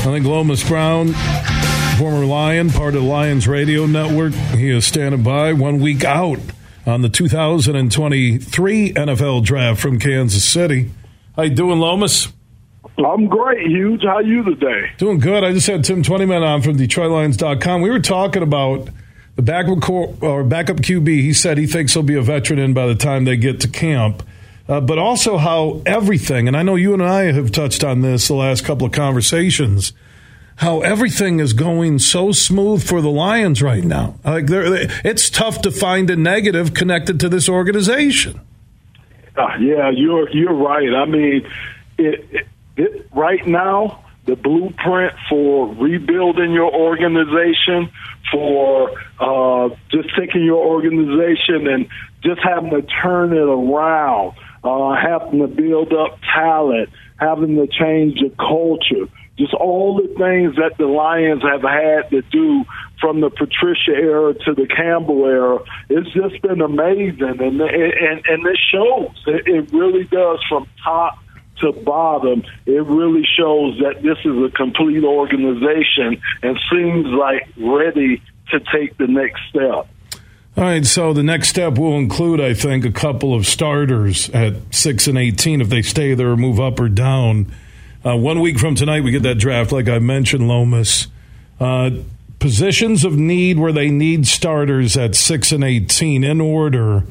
I think Lomas Brown, former Lion, part of the Lions Radio Network, he is standing by one week out on the 2023 NFL Draft from Kansas City. How you doing, Lomas? I'm great, Huge. How you today? Doing good. I just had Tim Twentyman on from DetroitLions.com. We were talking about the backup or backup QB. He said he thinks he'll be a veteran in by the time they get to camp uh, but also how everything, and I know you and I have touched on this the last couple of conversations, how everything is going so smooth for the Lions right now. Like it's tough to find a negative connected to this organization. Uh, yeah, you're you're right. I mean, it, it, it, right now the blueprint for rebuilding your organization, for uh, just taking your organization and just having to turn it around uh, having to build up talent, having to change the culture, just all the things that the Lions have had to do from the Patricia era to the Campbell era. It's just been amazing, and and and it shows. It, it really does from top to bottom, it really shows that this is a complete organization and seems like ready to take the next step. All right, so the next step will include, I think, a couple of starters at six and eighteen if they stay there or move up or down. Uh, one week from tonight, we get that draft, like I mentioned, Lomas. Uh, positions of need where they need starters at six and eighteen in order.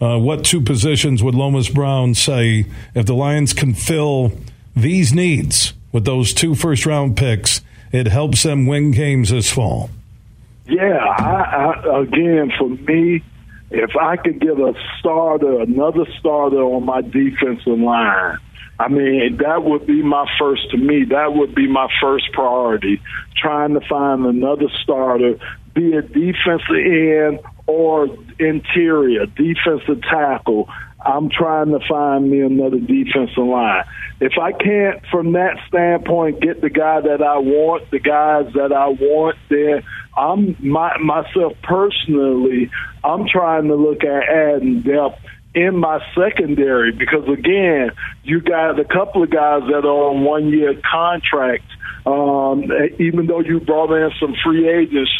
Uh, what two positions would Lomas Brown say if the Lions can fill these needs with those two first round picks? It helps them win games this fall. Yeah, I, I, again, for me, if I could get a starter, another starter on my defensive line, I mean, that would be my first, to me, that would be my first priority, trying to find another starter, be a defensive end or interior, defensive tackle. I'm trying to find me another defensive line. If I can't, from that standpoint, get the guy that I want, the guys that I want, then I'm my, myself personally. I'm trying to look at adding depth in my secondary because again, you got a couple of guys that are on one year contracts. Um, even though you brought in some free agents,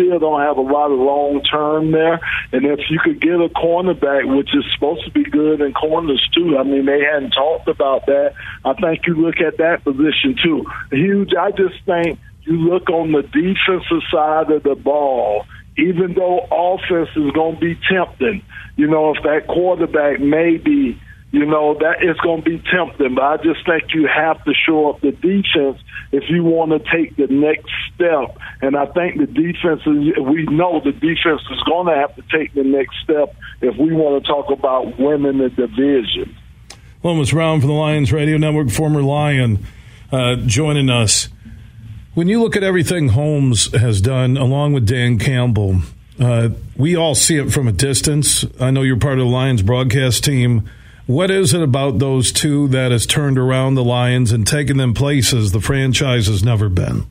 still don't have a lot of long term there. And if you could get a cornerback, which is supposed to be good in corners too, I mean they hadn't talked about that. I think you look at that position too. Huge. I just think you look on the defensive side of the ball, even though offense is going to be tempting, you know, if that quarterback may be, you know, that is going to be tempting. But I just think you have to show up the defense if you want to take the next step. And I think the defense is, we know the defense is going to have to take the next step if we want to talk about winning the division. Lomas Brown from the Lions Radio Network, former Lion, uh, joining us. When you look at everything Holmes has done, along with Dan Campbell, uh, we all see it from a distance. I know you're part of the Lions broadcast team. What is it about those two that has turned around the Lions and taken them places the franchise has never been?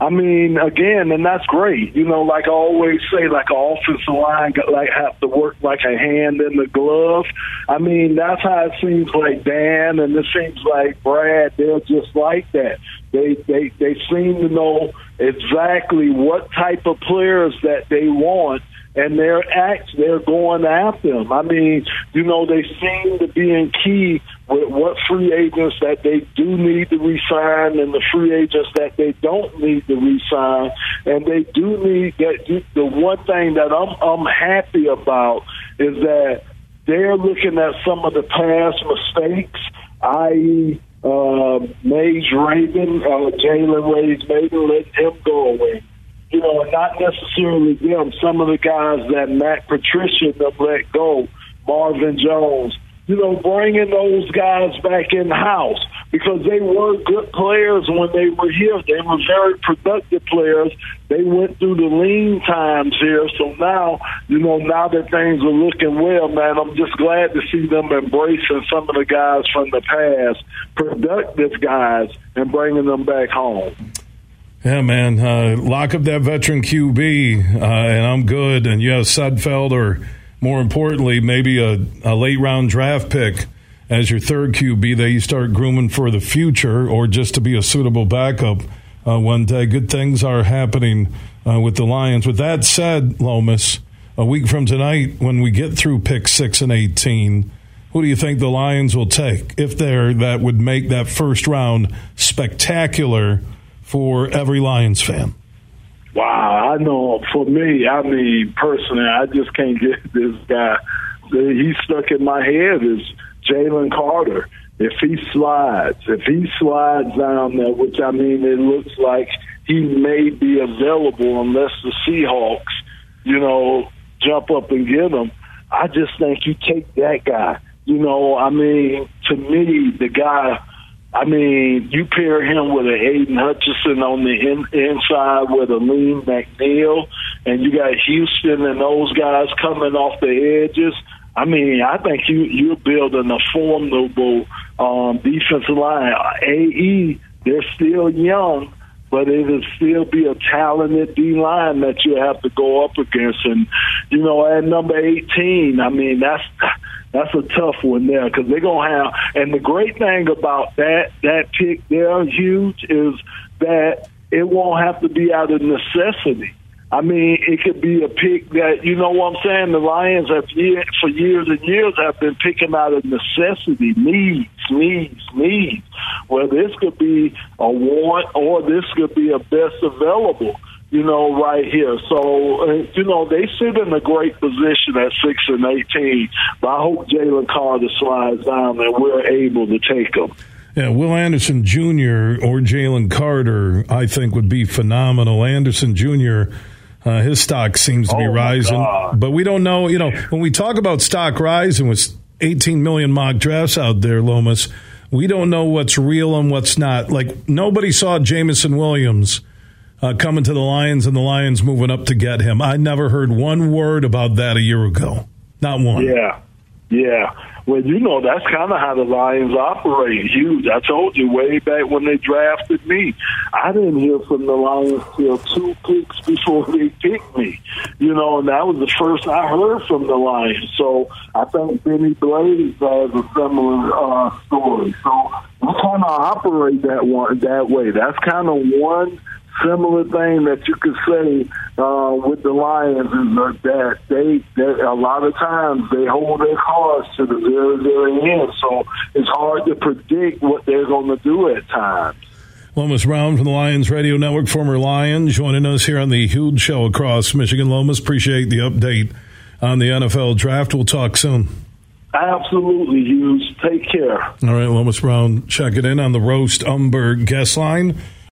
I mean, again, and that's great. You know, like I always say, like an offensive line, like have to work like a hand in the glove. I mean, that's how it seems like Dan, and it seems like Brad. They're just like that. They they they seem to know exactly what type of players that they want and they're act they're going after them. I mean, you know, they seem to be in key with what free agents that they do need to resign and the free agents that they don't need to resign. And they do need that. The one thing that I'm I'm happy about is that they're looking at some of the past mistakes, i.e. Uh, Mage Raven, uh, Jalen Reeves-Maybin, let him go away you know, not necessarily them. Some of the guys that Matt Patricia them let go, Marvin Jones, you know, bringing those guys back in house because they were good players when they were here. They were very productive players. They went through the lean times here. So now, you know, now that things are looking well, man, I'm just glad to see them embracing some of the guys from the past, productive guys, and bringing them back home. Yeah, man. Uh, lock up that veteran QB, uh, and I'm good. And you have Sudfeld, or more importantly, maybe a, a late round draft pick as your third QB that you start grooming for the future or just to be a suitable backup uh, one day. Good things are happening uh, with the Lions. With that said, Lomas, a week from tonight, when we get through pick six and 18, who do you think the Lions will take if they're that would make that first round spectacular for every Lions fan? Wow, I know. For me, I mean, personally, I just can't get this guy. He's stuck in my head is Jalen Carter. If he slides, if he slides down there, which I mean, it looks like he may be available unless the Seahawks, you know, jump up and get him. I just think you take that guy. You know, I mean, to me, the guy I mean, you pair him with an Aidan Hutchinson on the in, inside with a Alim McNeill, and you got Houston and those guys coming off the edges. I mean, I think you you're building a formidable um, defensive line. AE, they're still young, but it'll still be a talented D line that you have to go up against. And you know, at number 18, I mean, that's that's a tough one there because they're gonna have. And the great thing about that that pick there, huge, is that it won't have to be out of necessity. I mean, it could be a pick that you know what I'm saying. The Lions have year, for years and years have been picking out of necessity, needs, needs, needs. Well, this could be a want, or this could be a best available you know, right here. So, uh, you know, they sit in a great position at 6 and 18, but I hope Jalen Carter slides down and we're able to take him. Yeah, Will Anderson Jr. or Jalen Carter, I think, would be phenomenal. Anderson Jr., uh, his stock seems to be oh rising, but we don't know. You know, when we talk about stock rising with 18 million mock drafts out there, Lomas, we don't know what's real and what's not. Like nobody saw Jameson Williams uh, coming to the Lions and the Lions moving up to get him. I never heard one word about that a year ago. Not one. Yeah. Yeah. Well, you know, that's kind of how the Lions operate. Huge. I told you way back when they drafted me. I didn't hear from the Lions till two picks before they picked me. You know, and that was the first I heard from the Lions. So I think Bennie Blades has a similar uh, story. So kind of operate that one that way. That's kind of one similar thing that you could say uh, with the Lions is that they, they a lot of times they hold their cards to the very very end, so it's hard to predict what they're going to do at times. Lomas Brown from the Lions Radio Network, former Lion, joining us here on the huge show across Michigan. Lomas, appreciate the update on the NFL draft. We'll talk soon. Absolutely, Huge. Take care. All right, Lomas Brown, check it in on the Roast Umber guest line.